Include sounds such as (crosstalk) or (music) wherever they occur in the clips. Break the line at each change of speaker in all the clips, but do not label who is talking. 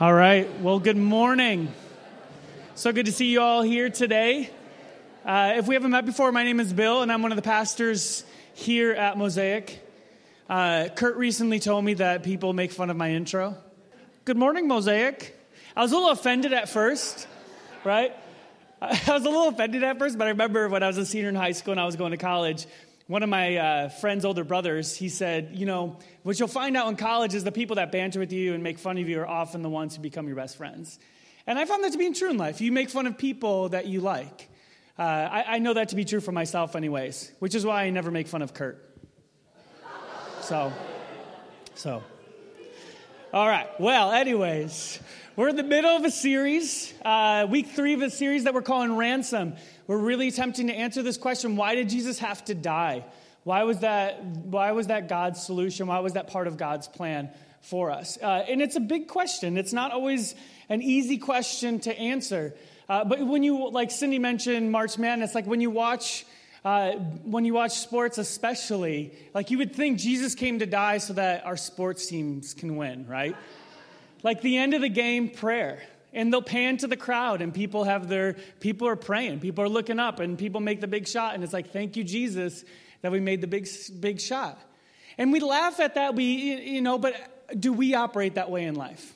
All right. Well, good morning. So good to see you all here today. Uh, if we haven't met before, my name is Bill, and I'm one of the pastors here at Mosaic. Uh, Kurt recently told me that people make fun of my intro. Good morning, Mosaic. I was a little offended at first, right? (laughs) I was a little offended at first, but I remember when I was a senior in high school and I was going to college, one of my uh, friend's older brothers, he said, You know, what you'll find out in college is the people that banter with you and make fun of you are often the ones who become your best friends. And I found that to be true in life. You make fun of people that you like. Uh, I, I know that to be true for myself, anyways, which is why I never make fun of Kurt. So, so. All right. Well, anyways, we're in the middle of a series, uh, week three of a series that we're calling Ransom. We're really attempting to answer this question why did Jesus have to die? Why was that, why was that God's solution? Why was that part of God's plan for us? Uh, and it's a big question. It's not always an easy question to answer. Uh, but when you, like Cindy mentioned, March Madness, like when you watch. Uh, when you watch sports, especially, like you would think Jesus came to die so that our sports teams can win, right? like the end of the game prayer and they'll pan to the crowd and people have their people are praying. People are looking up and people make the big shot and it's like thank you jesus that we made the big big shot. And we laugh at that we you know but do we operate that way in life?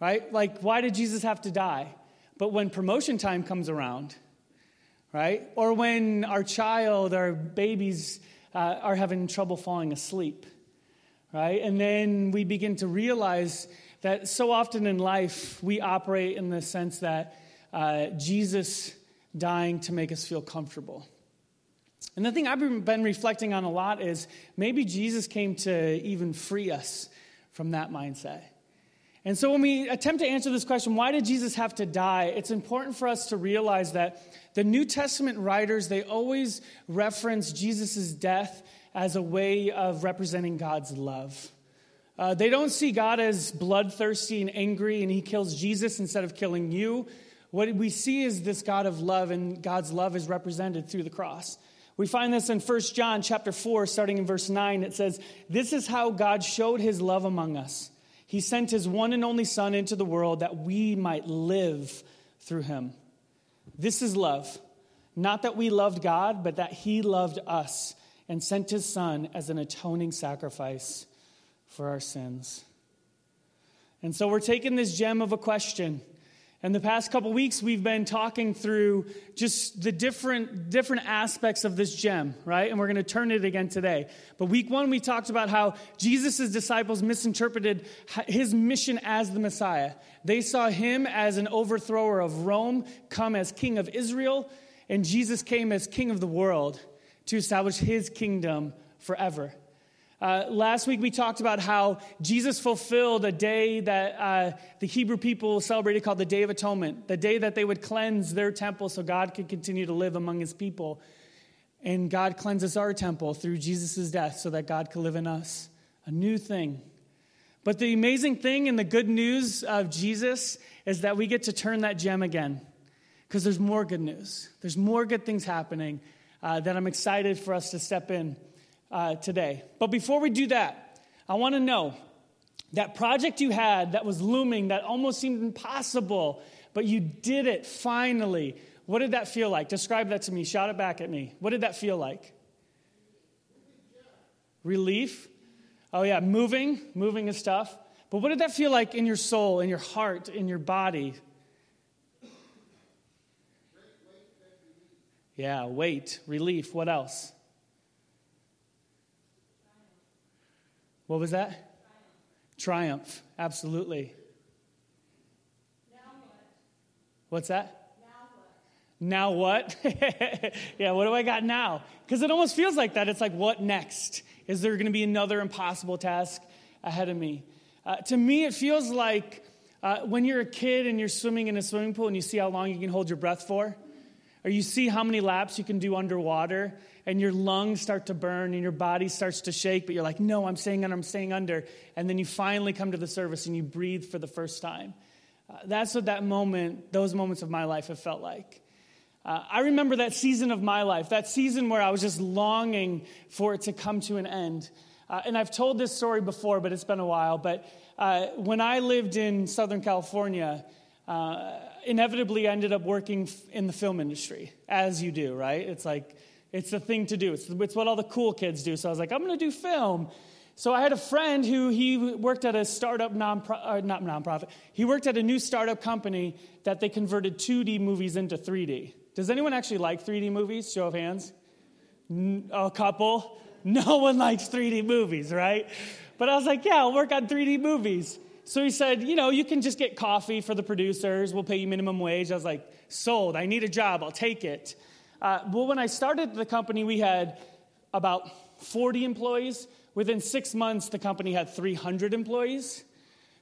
Right? Like why did jesus have to die? But when promotion time comes around right? Or when our child our babies uh, are having trouble falling asleep right? And then we begin to realize that so often in life we operate in the sense that uh, Jesus dying to make us feel comfortable. And the thing I've been reflecting on a lot is maybe Jesus came to even free us from that mindset. And so when we attempt to answer this question, why did Jesus have to die? It's important for us to realize that the New Testament writers, they always reference Jesus' death as a way of representing God's love. Uh, they don't see God as bloodthirsty and angry, and he kills Jesus instead of killing you. What we see is this God of love, and God's love is represented through the cross. We find this in 1 John chapter 4, starting in verse 9. It says, This is how God showed his love among us. He sent his one and only Son into the world that we might live through him. This is love. Not that we loved God, but that he loved us and sent his Son as an atoning sacrifice for our sins. And so we're taking this gem of a question. And the past couple weeks, we've been talking through just the different, different aspects of this gem, right? And we're going to turn it again today. But week one, we talked about how Jesus' disciples misinterpreted his mission as the Messiah. They saw him as an overthrower of Rome, come as king of Israel, and Jesus came as king of the world to establish his kingdom forever. Uh, last week we talked about how Jesus fulfilled a day that uh, the Hebrew people celebrated called the Day of Atonement, the day that they would cleanse their temple so God could continue to live among his people. And God cleanses our temple through Jesus' death so that God could live in us. A new thing. But the amazing thing and the good news of Jesus is that we get to turn that gem again because there's more good news. There's more good things happening uh, that I'm excited for us to step in uh, today. But before we do that, I want to know that project you had that was looming, that almost seemed impossible, but you did it finally. What did that feel like? Describe that to me. Shout it back at me. What did that feel like? Relief. Oh, yeah, moving. Moving is tough. But what did that feel like in your soul, in your heart, in your body? Yeah, weight, relief. What else? What was that? Triumph, absolutely. Now what? What's that? Now what? (laughs) yeah, what do I got now? Because it almost feels like that. It's like, what next? Is there going to be another impossible task ahead of me? Uh, to me, it feels like uh, when you're a kid and you're swimming in a swimming pool and you see how long you can hold your breath for, or you see how many laps you can do underwater, and your lungs start to burn and your body starts to shake, but you're like, no, I'm staying under, I'm staying under. And then you finally come to the surface and you breathe for the first time. Uh, that's what that moment, those moments of my life have felt like. Uh, I remember that season of my life, that season where I was just longing for it to come to an end. Uh, and I've told this story before, but it's been a while. But uh, when I lived in Southern California, uh, inevitably ended up working in the film industry, as you do, right? It's like, it's the thing to do. It's, it's what all the cool kids do. So I was like, I'm going to do film. So I had a friend who he worked at a startup non uh, not nonprofit. He worked at a new startup company that they converted 2D movies into 3D. Does anyone actually like 3D movies? Show of hands. A couple. (laughs) No one likes 3D movies, right? But I was like, yeah, I'll work on 3D movies. So he said, you know, you can just get coffee for the producers. We'll pay you minimum wage. I was like, sold. I need a job. I'll take it. Uh, well, when I started the company, we had about 40 employees. Within six months, the company had 300 employees.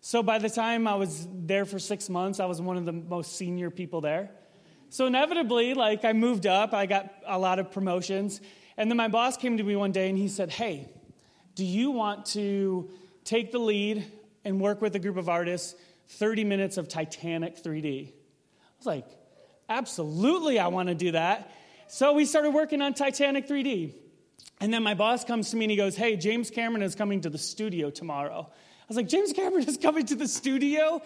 So by the time I was there for six months, I was one of the most senior people there. So inevitably, like I moved up, I got a lot of promotions. And then my boss came to me one day and he said, Hey, do you want to take the lead and work with a group of artists 30 minutes of Titanic 3D? I was like, Absolutely, I want to do that. So we started working on Titanic 3D. And then my boss comes to me and he goes, Hey, James Cameron is coming to the studio tomorrow. I was like, James Cameron is coming to the studio?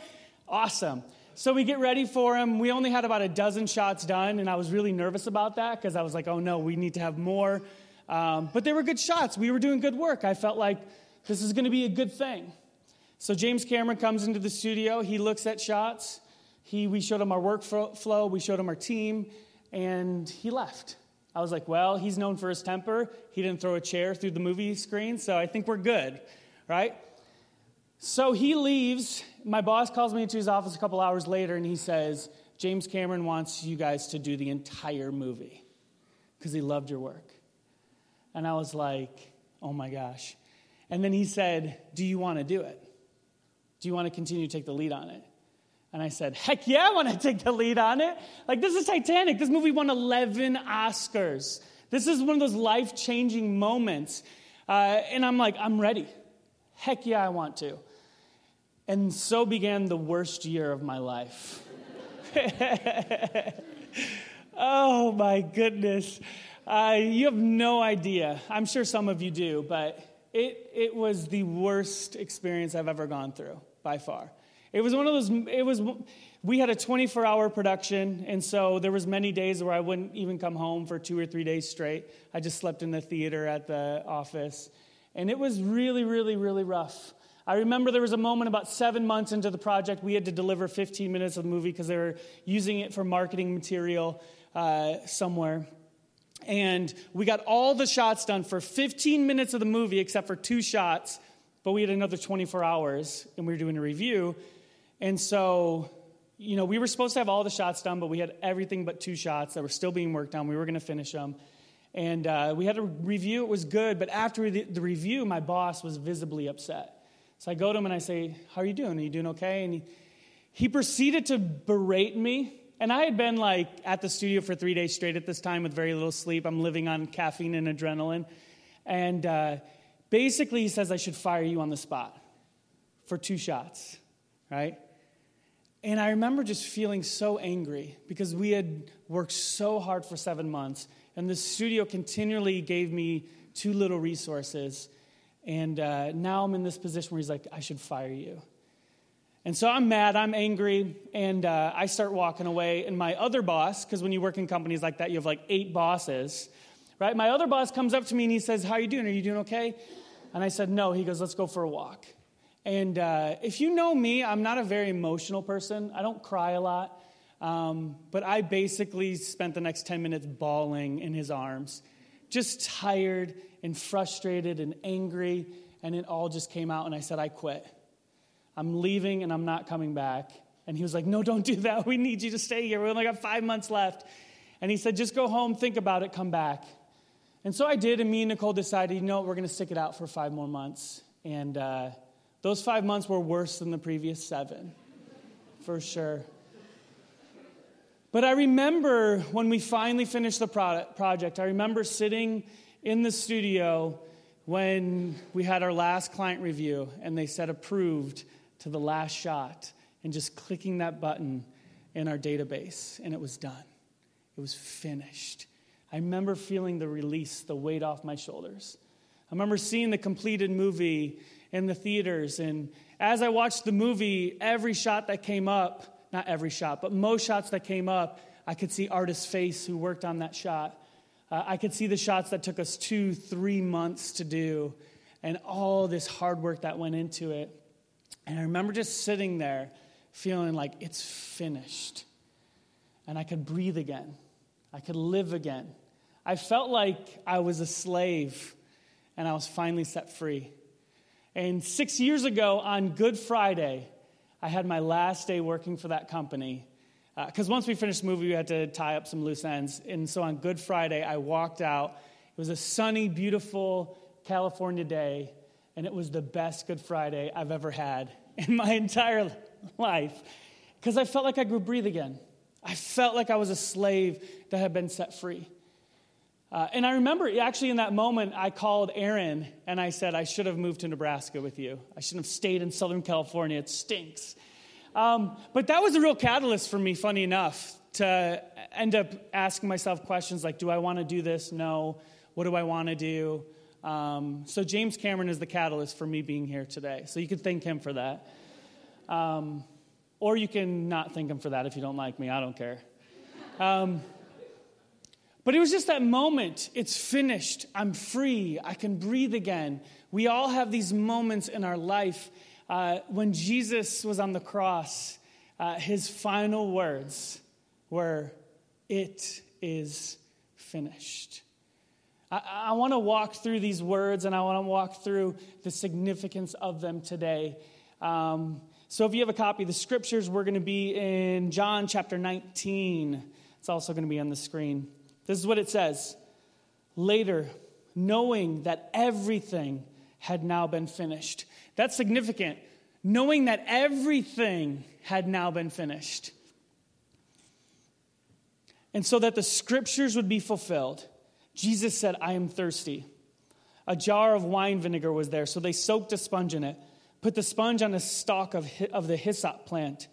Awesome. So we get ready for him. We only had about a dozen shots done, and I was really nervous about that because I was like, oh no, we need to have more. Um, but they were good shots. We were doing good work. I felt like this is going to be a good thing. So James Cameron comes into the studio. He looks at shots. He, we showed him our workflow. We showed him our team, and he left. I was like, well, he's known for his temper. He didn't throw a chair through the movie screen, so I think we're good, right? So he leaves. My boss calls me into his office a couple hours later and he says, James Cameron wants you guys to do the entire movie because he loved your work. And I was like, oh my gosh. And then he said, Do you want to do it? Do you want to continue to take the lead on it? And I said, Heck yeah, I want to (laughs) take the lead on it. Like, this is Titanic. This movie won 11 Oscars. This is one of those life changing moments. Uh, and I'm like, I'm ready. Heck yeah, I want to. And so began the worst year of my life. (laughs) oh my goodness. Uh, you have no idea. I'm sure some of you do, but it, it was the worst experience I've ever gone through by far. It was one of those, it was, we had a 24 hour production, and so there was many days where I wouldn't even come home for two or three days straight. I just slept in the theater at the office. And it was really, really, really rough. I remember there was a moment about seven months into the project, we had to deliver 15 minutes of the movie because they were using it for marketing material uh, somewhere. And we got all the shots done for 15 minutes of the movie, except for two shots, but we had another 24 hours, and we were doing a review. And so, you know, we were supposed to have all the shots done, but we had everything but two shots that were still being worked on. We were going to finish them. And uh, we had a review, it was good, but after the, the, review, my boss was visibly upset. So I go to him and I say, How are you doing? Are you doing okay? And he, he proceeded to berate me. And I had been like at the studio for three days straight at this time with very little sleep. I'm living on caffeine and adrenaline. And uh, basically, he says I should fire you on the spot for two shots, right? And I remember just feeling so angry because we had worked so hard for seven months, and the studio continually gave me too little resources. And uh, now I'm in this position where he's like, I should fire you. And so I'm mad, I'm angry, and uh, I start walking away. And my other boss, because when you work in companies like that, you have like eight bosses, right? My other boss comes up to me and he says, How are you doing? Are you doing okay? And I said, No. He goes, Let's go for a walk. And uh, if you know me, I'm not a very emotional person. I don't cry a lot. Um, but I basically spent the next 10 minutes bawling in his arms, just tired and frustrated and angry. And it all just came out, and I said, I quit. I'm leaving and I'm not coming back. And he was like, No, don't do that. (laughs) We need you to stay here. We only got five months left. And he said, Just go home, think about it, come back. And so I did, and me and Nicole decided, you know, we're going to stick it out for five more months. And, uh, those five months were worse than the previous seven, for sure. But I remember when we finally finished the project, I remember sitting in the studio when we had our last client review and they said approved to the last shot and just clicking that button in our database and it was done. It was finished. I remember feeling the release, the weight off my shoulders. I remember seeing the completed movie in the theaters and, as I watched the movie, every shot that came up, not every shot, but most shots that came up, I could see artist's face who worked on that shot. Uh, I could see the shots that took us two, three months to do, and all this hard work that went into it. And I remember just sitting there feeling like it's finished. And I could breathe again, I could live again. I felt like I was a slave and I was finally set free. And six years ago on Good Friday, I had my last day working for that company. Because uh, once we finished the movie, we had to tie up some loose ends. And so on Good Friday, I walked out. It was a sunny, beautiful California day, and it was the best Good Friday I've ever had in my (laughs) entire life because I felt like I could breathe again. I felt like I was a slave that had been set free. Uh, and I remember actually in that moment, I called Aaron and I said, I should have moved to Nebraska with you. I shouldn't have stayed in Southern California. It stinks. Um, but that was a real catalyst for me, funny enough, to end up asking myself questions like, do I want to do this? No. What do I want to do? Um, so James Cameron is the catalyst for me being here today. So you can thank him for that. Um, or you can not thank him for that if you don't like me. I don't care. Um, but it was just that moment. It's finished. I'm free. I can breathe again. We all have these moments in our life. Uh, when Jesus was on the cross, uh, his final words were, It is finished. I, I want to walk through these words and I want to walk through the significance of them today. Um, so if you have a copy of the scriptures, we're going to be in John chapter 19. It's also going to be on the screen. This is what it says Later, knowing that everything had now been finished. That's significant. Knowing that everything had now been finished. And so that the scriptures would be fulfilled, Jesus said, I am thirsty. A jar of wine vinegar was there, so they soaked a sponge in it, put the sponge on a stalk of, of the hyssop plant,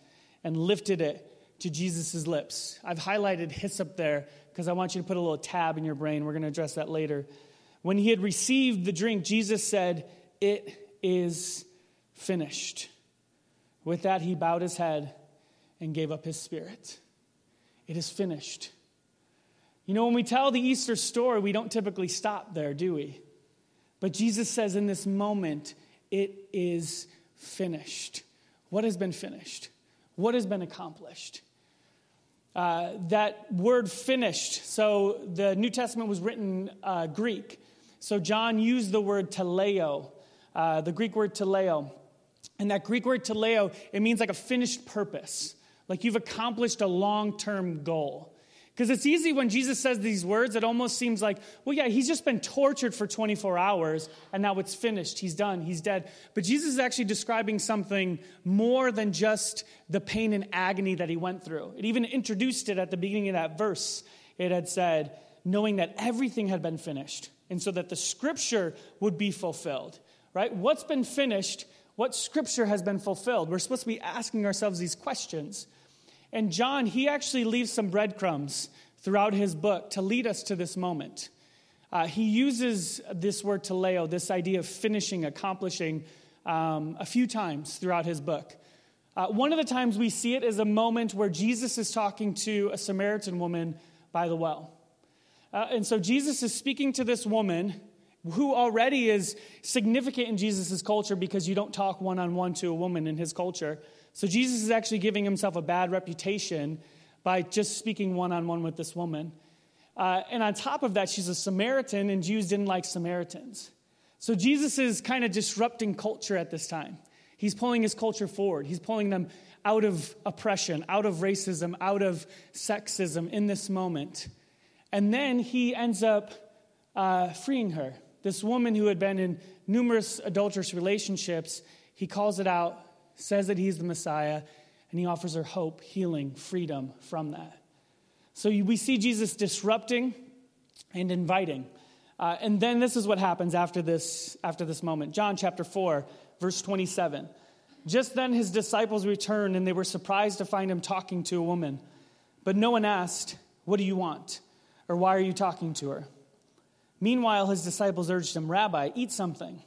and lifted it to Jesus' lips. I've highlighted hyssop there because I want you to put a little tab in your brain. We're going to address that later. When he had received the drink, Jesus said, It is finished. With that, he bowed his head and gave up his spirit. It is finished. You know, when we tell the Easter story, we don't typically stop there, do we? But Jesus says in this moment, it is finished. What has been finished? What has been accomplished? Uh, that word finished, so the New Testament was written uh, Greek. So John used the word teleo, uh, the Greek word teleo. And that Greek word teleo, it means like a finished purpose, like you've accomplished a long term goal. Because it's easy when Jesus says these words, it almost seems like, well, yeah, he's just been tortured for 24 hours and now it's finished. He's done. He's dead. But Jesus is actually describing something more than just the pain and agony that he went through. It even introduced it at the beginning of that verse. It had said, knowing that everything had been finished and so that the scripture would be fulfilled, right? What's been finished? What scripture has been fulfilled? We're supposed to be asking ourselves these questions. And John, he actually leaves some breadcrumbs throughout his book to lead us to this moment. Uh, he uses this word teleo, this idea of finishing, accomplishing, um, a few times throughout his book. Uh, one of the times we see it is a moment where Jesus is talking to a Samaritan woman by the well. Uh, and so Jesus is speaking to this woman who already is significant in Jesus' culture because you don't talk one on one to a woman in his culture. So Jesus is actually giving himself a bad reputation by just speaking one on one with this woman. Uh, and on top of that, she's a Samaritan, and Jews didn't like Samaritans. So Jesus is kind of disrupting culture at this time. He's pulling his culture forward, he's pulling them out of oppression, out of racism, out of sexism in this moment. And then he ends up uh, freeing her. This woman who had been in numerous adulterous relationships, he calls it out says that he's the Messiah, and he offers her hope, healing, freedom from that. So we see Jesus disrupting and inviting. Uh, and then this is what happens after this, after this moment. John chapter 4, verse 27. Just then his disciples returned, and they were surprised to find him talking to a woman. But no one asked, What do you want? Or why are you talking to her? Meanwhile, his disciples urged him, Rabbi, eat something.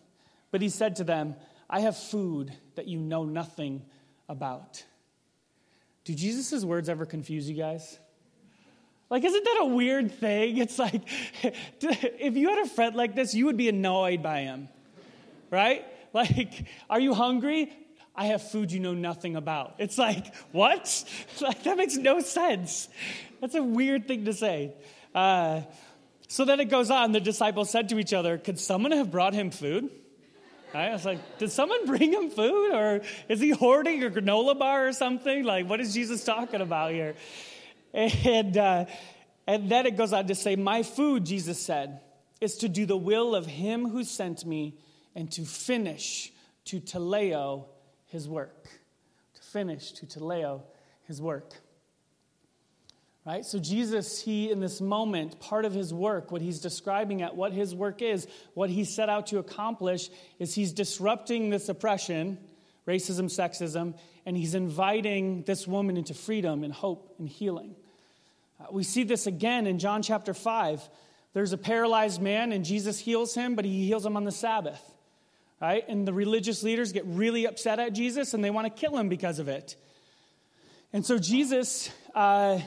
But he said to them, I have food that you know nothing about. Do Jesus' words ever confuse you guys? Like, isn't that a weird thing? (laughs) It's like, (laughs) if you had a friend like this, you would be annoyed by him, right? Like, are you hungry? I have food you know nothing about. It's like, what? It's (laughs) Like, that makes no sense. That's a weird thing to say. Uh, so then it goes on. The disciples said to each other, Could someone have brought him food? I was like, Did someone bring him food? Or is he hoarding a granola bar or something? Like, what is Jesus talking about here? And, uh, and then it goes on to say, My food, Jesus said, is to do the will of him who sent me and to finish, to teleo his work. To finish, to teleo his work. Right? So, Jesus, he, in this moment, part of his work, what he's describing at what his work is, what he set out to accomplish, is he's disrupting this oppression, racism, sexism, and he's inviting this woman into freedom and hope and healing. Uh, we see this again in John chapter 5. There's a paralyzed man, and Jesus heals him, but he heals him on the Sabbath. Right? And the religious leaders get really upset at Jesus and they want to kill him because of it. And so, Jesus, uh,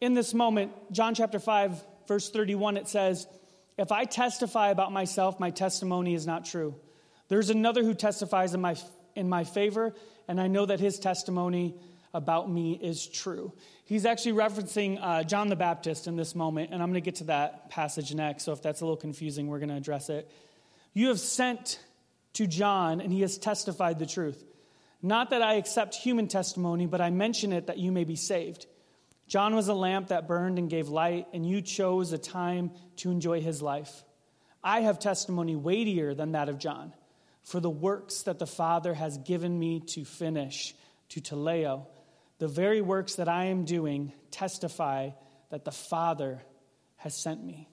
in this moment, John chapter 5, verse 31, it says, If I testify about myself, my testimony is not true. There's another who testifies in my, in my favor, and I know that his testimony about me is true. He's actually referencing uh, John the Baptist in this moment, and I'm going to get to that passage next. So if that's a little confusing, we're going to address it. You have sent to John, and he has testified the truth. Not that I accept human testimony, but I mention it that you may be saved. John was a lamp that burned and gave light, and you chose a time to enjoy his life. I have testimony weightier than that of John, for the works that the Father has given me to finish, to teleo, the very works that I am doing testify that the Father has sent me.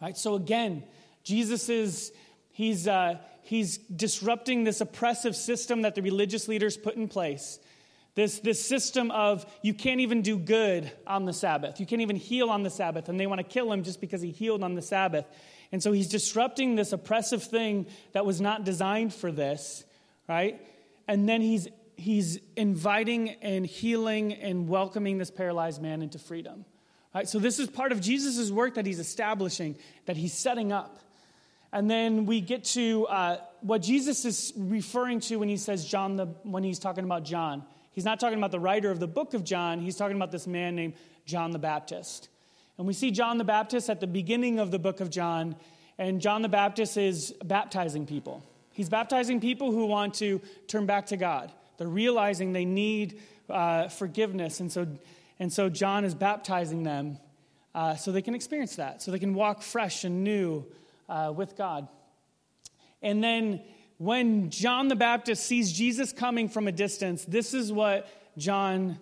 Right? So again, Jesus is he's uh, he's disrupting this oppressive system that the religious leaders put in place. This, this system of you can't even do good on the Sabbath. You can't even heal on the Sabbath. And they want to kill him just because he healed on the Sabbath. And so he's disrupting this oppressive thing that was not designed for this, right? And then he's, he's inviting and healing and welcoming this paralyzed man into freedom. Right? So this is part of Jesus' work that he's establishing, that he's setting up. And then we get to uh, what Jesus is referring to when he says John, the, when he's talking about John. He's not talking about the writer of the book of John, he's talking about this man named John the Baptist. And we see John the Baptist at the beginning of the book of John, and John the Baptist is baptizing people. He's baptizing people who want to turn back to God. They're realizing they need uh, forgiveness, and so, and so John is baptizing them uh, so they can experience that, so they can walk fresh and new uh, with God. And then when John the Baptist sees Jesus coming from a distance, this is what John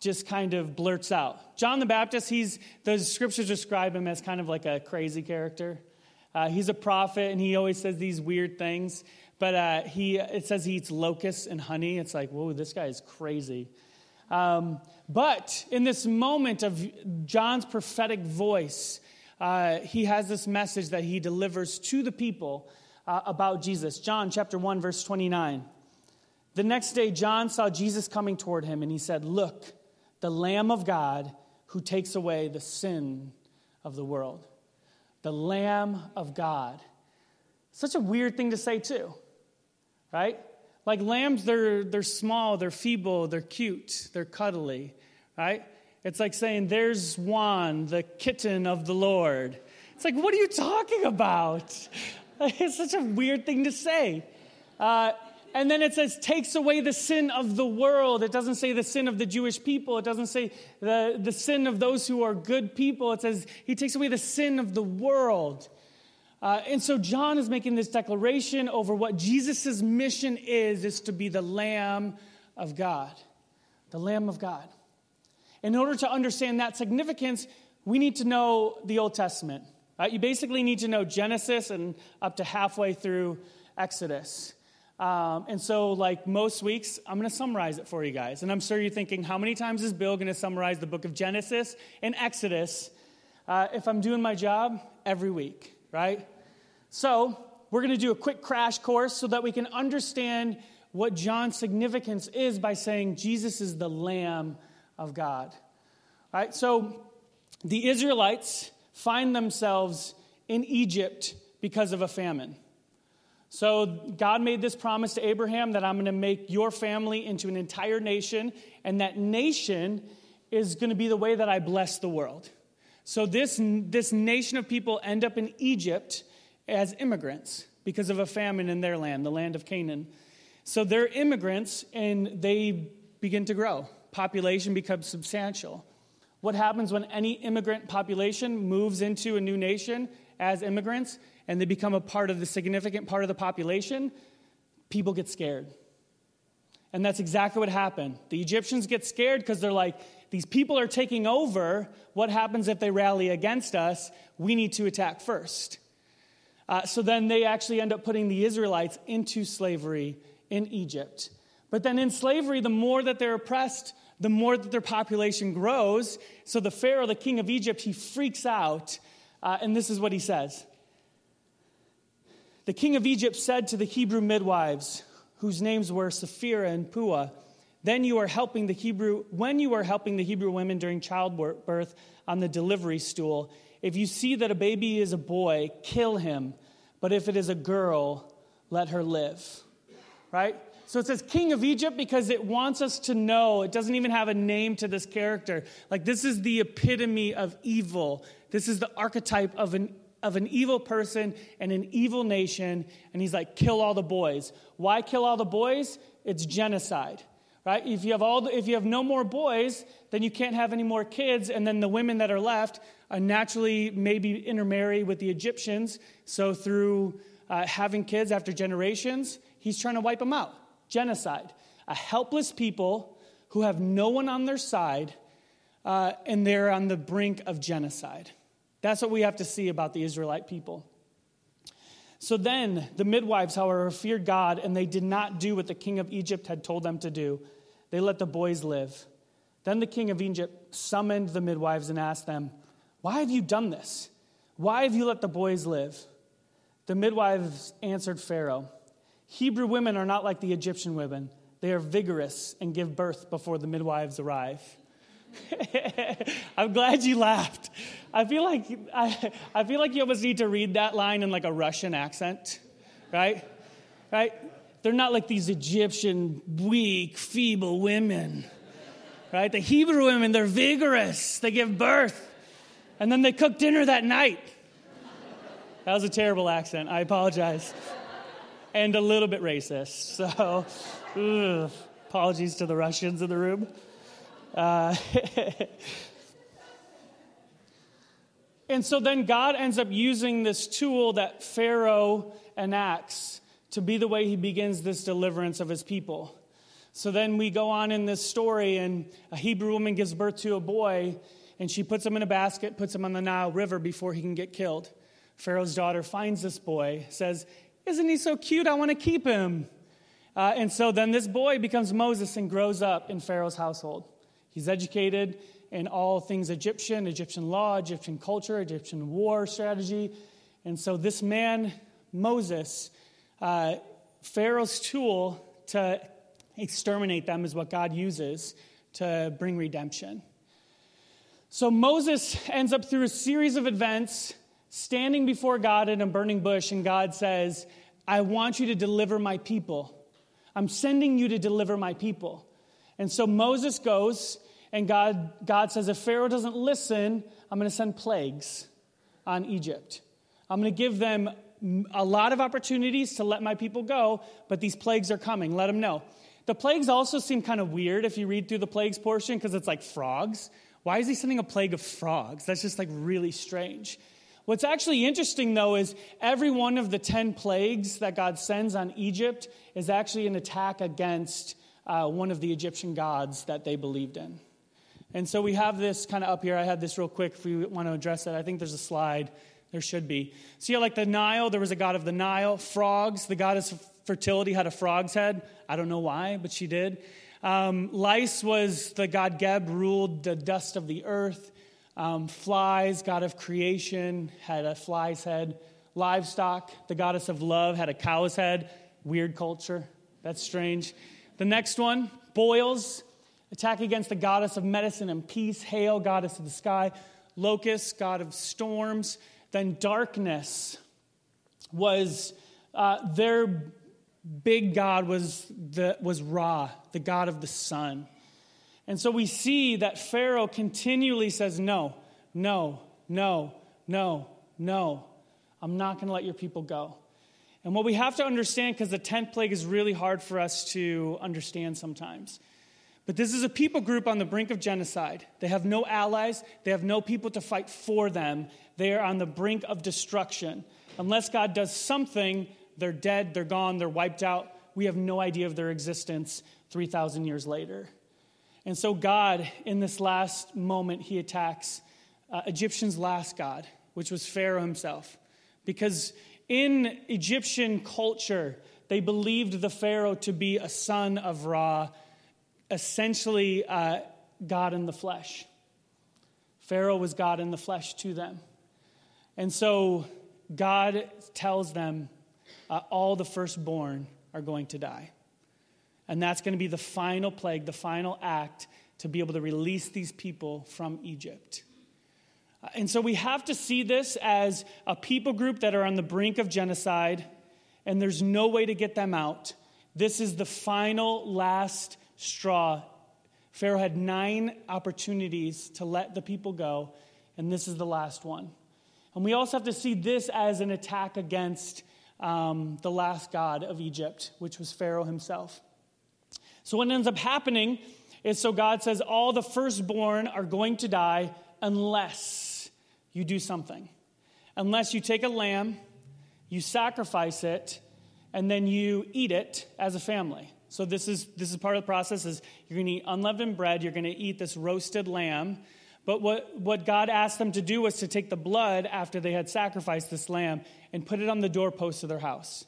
just kind of blurts out. John the Baptist, he's the scriptures describe him as kind of like a crazy character. Uh, he's a prophet, and he always says these weird things. But uh, he, it says he eats locusts and honey. It's like, whoa, this guy is crazy. Um, but in this moment of John's prophetic voice, uh, he has this message that he delivers to the people uh, about Jesus. John chapter 1, verse 29. The next day, John saw Jesus coming toward him, and he said, Look, the Lamb of God who takes away the sin of the world. The Lamb of God. Such a weird thing to say, too, right? Like lambs, they're, they're small, they're feeble, they're cute, they're cuddly, right? It's like saying, There's Juan, the kitten of the Lord. It's like, what are you talking about? (laughs) It's such a weird thing to say. Uh, and then it says, takes away the sin of the world. It doesn't say the sin of the Jewish people. It doesn't say the, the sin of those who are good people. It says he takes away the sin of the world. Uh, and so John is making this declaration over what Jesus' mission is, is to be the Lamb of God. The Lamb of God. In order to understand that significance, we need to know the Old Testament. Right? You basically need to know Genesis and up to halfway through Exodus. Um, and so, like most weeks, I'm going to summarize it for you guys. And I'm sure you're thinking, how many times is Bill going to summarize the book of Genesis and Exodus? Uh, if I'm doing my job, every week, right? So, we're going to do a quick crash course so that we can understand what John's significance is by saying Jesus is the Lamb of God. All right, so the Israelites find themselves in Egypt because of a famine. So God made this promise to Abraham that I'm going to make your family into an entire nation, and that nation is going to be the way that I bless the world. So this, this nation of people end up in Egypt as immigrants because of a famine in their land, the land of Canaan. So they're immigrants and they begin to grow. Population becomes substantial. What happens when any immigrant population moves into a new nation as immigrants and they become a part of the significant part of the population? People get scared. And that's exactly what happened. The Egyptians get scared because they're like, these people are taking over. What happens if they rally against us? We need to attack first. Uh, so then they actually end up putting the Israelites into slavery in Egypt. But then in slavery, the more that they're oppressed, the more that their population grows. So the Pharaoh, the king of Egypt, he freaks out. Uh, and this is what he says The king of Egypt said to the Hebrew midwives, whose names were Shiphrah and Puah, then you are helping the Hebrew, when you are helping the Hebrew women during childbirth on the delivery stool, if you see that a baby is a boy, kill him. But if it is a girl, let her live. Right? So it says king of Egypt because it wants us to know. It doesn't even have a name to this character. Like, this is the epitome of evil. This is the archetype of an, of an evil person and an evil nation. And he's like, kill all the boys. Why kill all the boys? It's genocide right? If you have all, the, if you have no more boys, then you can't have any more kids, and then the women that are left uh, naturally maybe intermarry with the Egyptians. So through uh, having kids after generations, he's trying to wipe them out. Genocide, a helpless people who have no one on their side, uh, and they're on the brink of genocide. That's what we have to see about the Israelite people. So then the midwives, however, feared God, and they did not do what the king of Egypt had told them to do. They let the boys live. Then the king of Egypt summoned the midwives and asked them, Why have you done this? Why have you let the boys live? The midwives answered Pharaoh, Hebrew women are not like the Egyptian women. They are vigorous and give birth before the midwives arrive. (laughs) I'm glad you laughed. I feel like I, I feel like you almost need to read that line in like a Russian accent, right? Right? They're not like these Egyptian weak, feeble women. Right? The Hebrew women, they're vigorous. They give birth. And then they cook dinner that night. That was a terrible accent. I apologize. And a little bit racist. So, ugh, apologies to the Russians in the room. Uh, (laughs) and so then God ends up using this tool that Pharaoh enacts to be the way he begins this deliverance of his people. So then we go on in this story, and a Hebrew woman gives birth to a boy, and she puts him in a basket, puts him on the Nile River before he can get killed. Pharaoh's daughter finds this boy, says, Isn't he so cute? I want to keep him. Uh, and so then this boy becomes Moses and grows up in Pharaoh's household. He's educated in all things Egyptian, Egyptian law, Egyptian culture, Egyptian war strategy. And so this man, Moses, uh, Pharaoh's tool to exterminate them is what God uses to bring redemption. So Moses ends up through a series of events standing before God in a burning bush, and God says, I want you to deliver my people. I'm sending you to deliver my people. And so Moses goes, and God, God says, if Pharaoh doesn't listen, I'm going to send plagues on Egypt. I'm going to give them a lot of opportunities to let my people go, but these plagues are coming. Let them know. The plagues also seem kind of weird if you read through the plagues portion because it's like frogs. Why is he sending a plague of frogs? That's just like really strange. What's actually interesting, though, is every one of the 10 plagues that God sends on Egypt is actually an attack against uh, one of the Egyptian gods that they believed in. And so we have this kind of up here. I had this real quick if we want to address it. I think there's a slide there should be. See, like the Nile, there was a god of the Nile. Frogs, the goddess of fertility had a frog's head. I don't know why, but she did. Um, lice was the god Geb, ruled the dust of the earth. Um, flies, god of creation, had a fly's head. livestock. The goddess of love had a cow's head. Weird culture. That's strange. The next one, boils, attack against the goddess of medicine and peace. Hail, goddess of the sky. Locust, god of storms. Then darkness was uh, their big god was, the, was Ra, the god of the sun. And so we see that Pharaoh continually says, No, no, no, no, no. I'm not going to let your people go. And what we have to understand, because the 10th plague is really hard for us to understand sometimes. But this is a people group on the brink of genocide. They have no allies, they have no people to fight for them. They are on the brink of destruction. Unless God does something, they're dead, they're gone, they're wiped out. We have no idea of their existence 3,000 years later. And so, God, in this last moment, he attacks uh, Egyptian's last God, which was Pharaoh himself. Because in Egyptian culture, they believed the Pharaoh to be a son of Ra, essentially uh, God in the flesh. Pharaoh was God in the flesh to them. And so God tells them uh, all the firstborn are going to die. And that's going to be the final plague, the final act to be able to release these people from Egypt. Uh, and so we have to see this as a people group that are on the brink of genocide, and there's no way to get them out. This is the final, last straw. Pharaoh had nine opportunities to let the people go, and this is the last one. And we also have to see this as an attack against um, the last god of Egypt, which was Pharaoh himself. So, what ends up happening is so God says, all the firstborn are going to die unless you do something. Unless you take a lamb, you sacrifice it, and then you eat it as a family. So this is this is part of the process is you're going to eat unleavened bread, you're going to eat this roasted lamb. But what, what God asked them to do was to take the blood after they had sacrificed this lamb and put it on the doorpost of their house.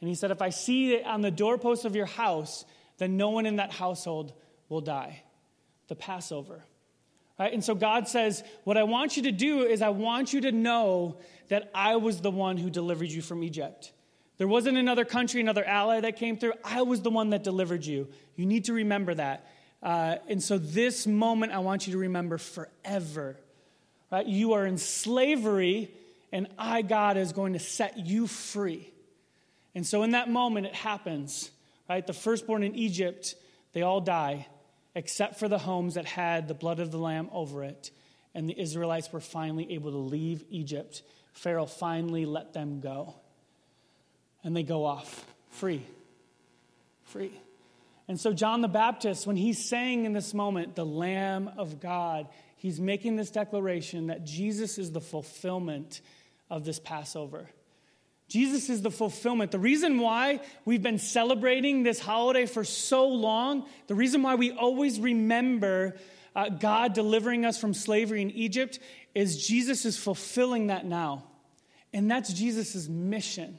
And he said, If I see it on the doorpost of your house, then no one in that household will die. The Passover. Right? And so God says, What I want you to do is, I want you to know that I was the one who delivered you from Egypt. There wasn't another country, another ally that came through. I was the one that delivered you. You need to remember that. Uh, and so, this moment I want you to remember forever. Right? You are in slavery, and I, God, is going to set you free. And so, in that moment, it happens. Right? The firstborn in Egypt, they all die, except for the homes that had the blood of the Lamb over it. And the Israelites were finally able to leave Egypt. Pharaoh finally let them go. And they go off free. Free. And so, John the Baptist, when he's saying in this moment, the Lamb of God, he's making this declaration that Jesus is the fulfillment of this Passover. Jesus is the fulfillment. The reason why we've been celebrating this holiday for so long, the reason why we always remember uh, God delivering us from slavery in Egypt, is Jesus is fulfilling that now. And that's Jesus' mission,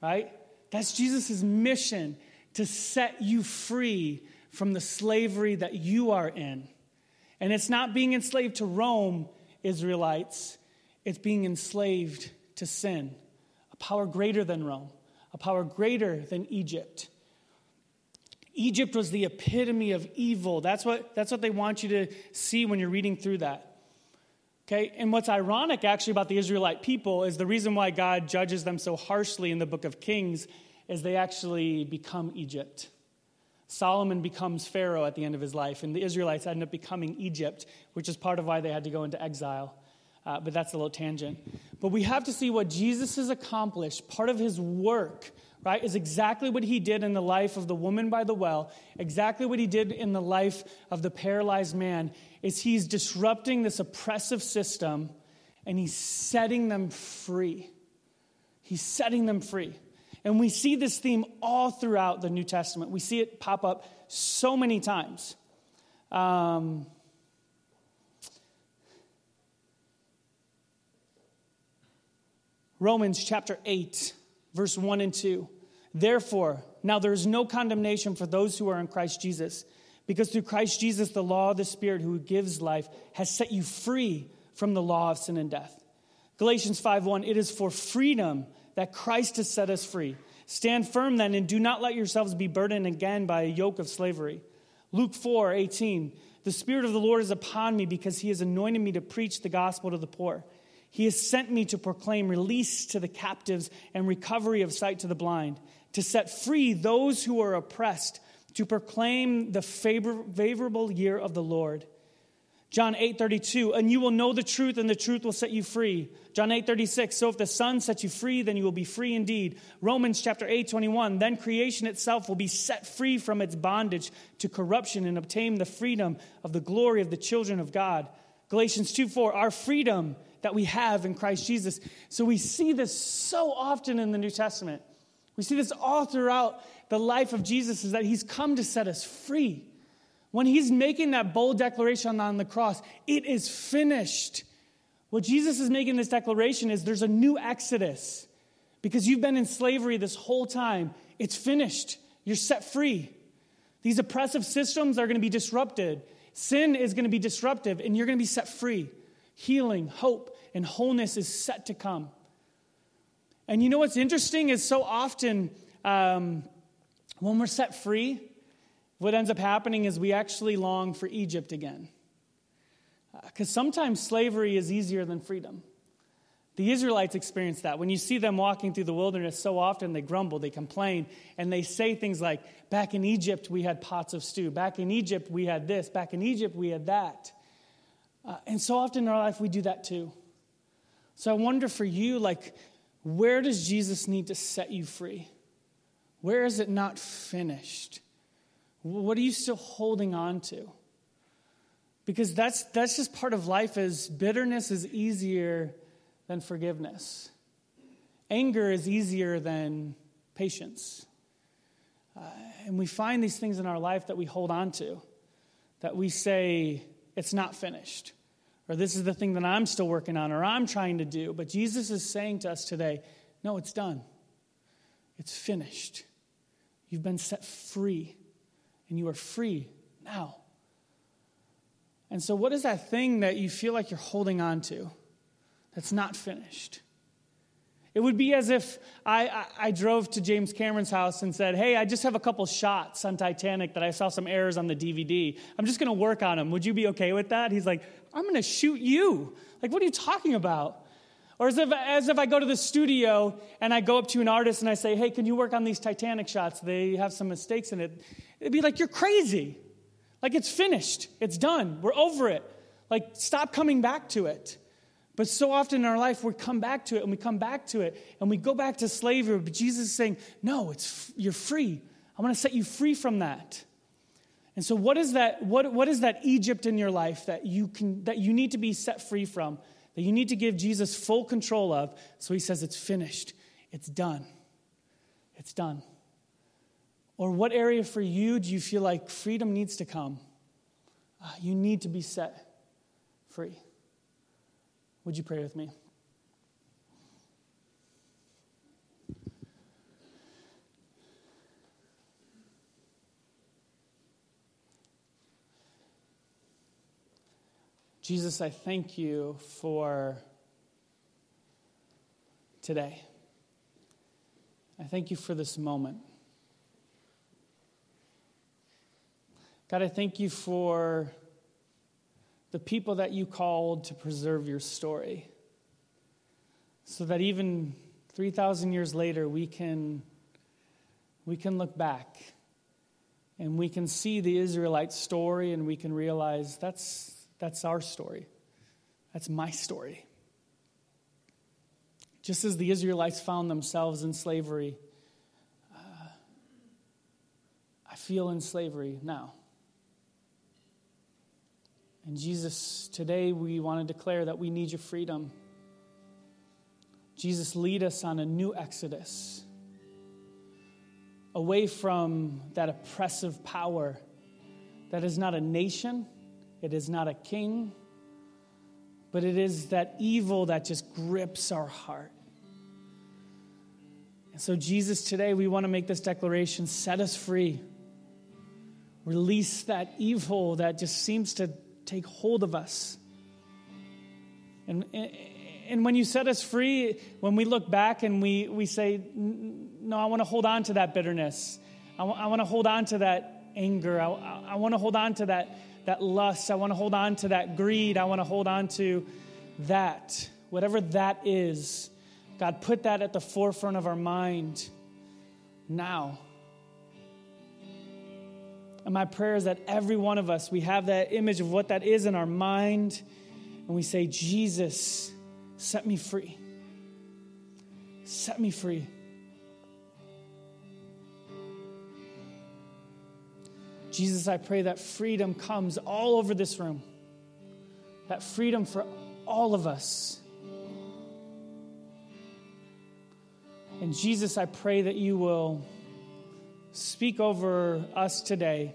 right? That's Jesus' mission to set you free from the slavery that you are in. And it's not being enslaved to Rome, Israelites, it's being enslaved to sin power greater than Rome, a power greater than Egypt. Egypt was the epitome of evil. That's what, that's what they want you to see when you're reading through that. Okay, and what's ironic actually about the Israelite people is the reason why God judges them so harshly in the book of Kings is they actually become Egypt. Solomon becomes Pharaoh at the end of his life, and the Israelites end up becoming Egypt, which is part of why they had to go into exile. Uh, but that's a little tangent. But we have to see what Jesus has accomplished. Part of his work, right, is exactly what he did in the life of the woman by the well, exactly what he did in the life of the paralyzed man, is he's disrupting this oppressive system and he's setting them free. He's setting them free. And we see this theme all throughout the New Testament. We see it pop up so many times. Um, Romans chapter 8, verse 1 and 2. Therefore, now there is no condemnation for those who are in Christ Jesus, because through Christ Jesus, the law of the Spirit who gives life has set you free from the law of sin and death. Galatians 5:1 It is for freedom that Christ has set us free. Stand firm then and do not let yourselves be burdened again by a yoke of slavery. Luke 4:18 The spirit of the Lord is upon me because he has anointed me to preach the gospel to the poor. He has sent me to proclaim release to the captives and recovery of sight to the blind, to set free those who are oppressed, to proclaim the favor, favorable year of the Lord. John 8 32, and you will know the truth, and the truth will set you free. John 8 36, so if the Son sets you free, then you will be free indeed. Romans chapter 8 21, then creation itself will be set free from its bondage to corruption and obtain the freedom of the glory of the children of God. Galatians 2 4, our freedom that we have in Christ Jesus. So we see this so often in the New Testament. We see this all throughout the life of Jesus, is that he's come to set us free. When he's making that bold declaration on the cross, it is finished. What Jesus is making this declaration is there's a new exodus because you've been in slavery this whole time. It's finished. You're set free. These oppressive systems are going to be disrupted. Sin is going to be disruptive, and you're going to be set free. Healing, hope, and wholeness is set to come. And you know what's interesting is so often um, when we're set free, what ends up happening is we actually long for Egypt again. Because uh, sometimes slavery is easier than freedom. The Israelites experienced that. When you see them walking through the wilderness, so often they grumble, they complain, and they say things like, Back in Egypt, we had pots of stew. Back in Egypt, we had this. Back in Egypt, we had that. Uh, and so often in our life, we do that too. So I wonder for you, like, where does Jesus need to set you free? Where is it not finished? What are you still holding on to? Because that's, that's just part of life is bitterness is easier than forgiveness. Anger is easier than patience. Uh, and we find these things in our life that we hold on to, that we say, it's not finished, or this is the thing that I'm still working on, or I'm trying to do. But Jesus is saying to us today, no, it's done. It's finished. You've been set free and you are free now. And so, what is that thing that you feel like you're holding on to that's not finished? It would be as if I, I, I, drove to James Cameron's house and said, Hey, I just have a couple shots on Titanic that I saw some errors on the DVD. I'm just going to work on them. Would you be okay with that? He's like, I'm going to shoot you. Like, what are you talking about? Or as if, as if I go to the studio and I go up to an artist and I say, Hey, can you work on these Titanic shots? They have some mistakes in it. It'd be like, You're crazy. Like, it's finished. It's done. We're over it. Like, stop coming back to it. But so often in our life, we come back to it and we come back to it and we go back to slavery. But Jesus is saying, No, it's, you're free. I want to set you free from that. And so, what is that? What, what is that Egypt in your life that you, can, that you need to be set free from? That you need to give Jesus full control of? So he says, It's finished. It's done. It's done. Or what area for you do you feel like freedom needs to come? Uh, you need to be set free. Would you pray with me? Jesus, I thank you for today. I thank you for this moment. God, I thank you for the people that you called to preserve your story so that even 3,000 years later, we can, we can look back and we can see the Israelite story and we can realize that's, that's our story. That's my story. Just as the Israelites found themselves in slavery, uh, I feel in slavery now. And Jesus, today we want to declare that we need your freedom. Jesus, lead us on a new exodus away from that oppressive power that is not a nation, it is not a king, but it is that evil that just grips our heart. And so, Jesus, today we want to make this declaration set us free. Release that evil that just seems to take hold of us. And, and when you set us free, when we look back and we, we say, No, I want to hold on to that bitterness. I, w- I want to hold on to that anger. I, want to hold on to that, that lust. I want to hold on to that greed. I want to hold on to that. Whatever that is, God, put that at the forefront of our mind now. And my prayer is that every one of us, we have that image of what that is in our mind, and we say, Jesus, set me free. Set me free. Jesus, I pray that freedom comes all over this room. That freedom for all of us. And Jesus, I pray that you will speak over us today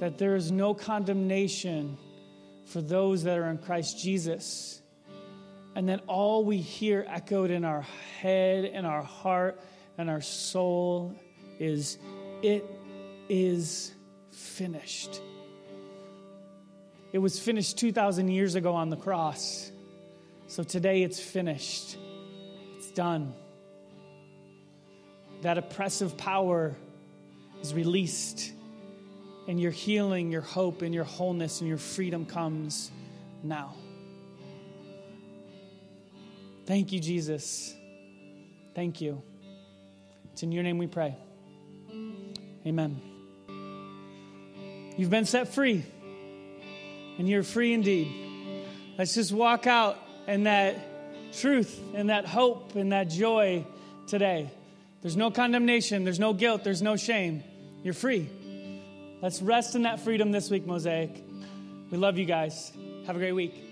that there is no condemnation for those that are in Christ Jesus. And that all we hear echoed in our head and our heart and our soul is, It is finished. It was finished 2,000 years ago on the cross. So today it's finished. It's done. That oppressive power is released, and your healing, your hope, and your wholeness and your freedom comes now. Thank you, Jesus. Thank you. It's in your name we pray. Amen. You've been set free, and you're free indeed. Let's just walk out in that truth and that hope and that joy today. There's no condemnation, there's no guilt, there's no shame. You're free. Let's rest in that freedom this week, Mosaic. We love you guys. Have a great week.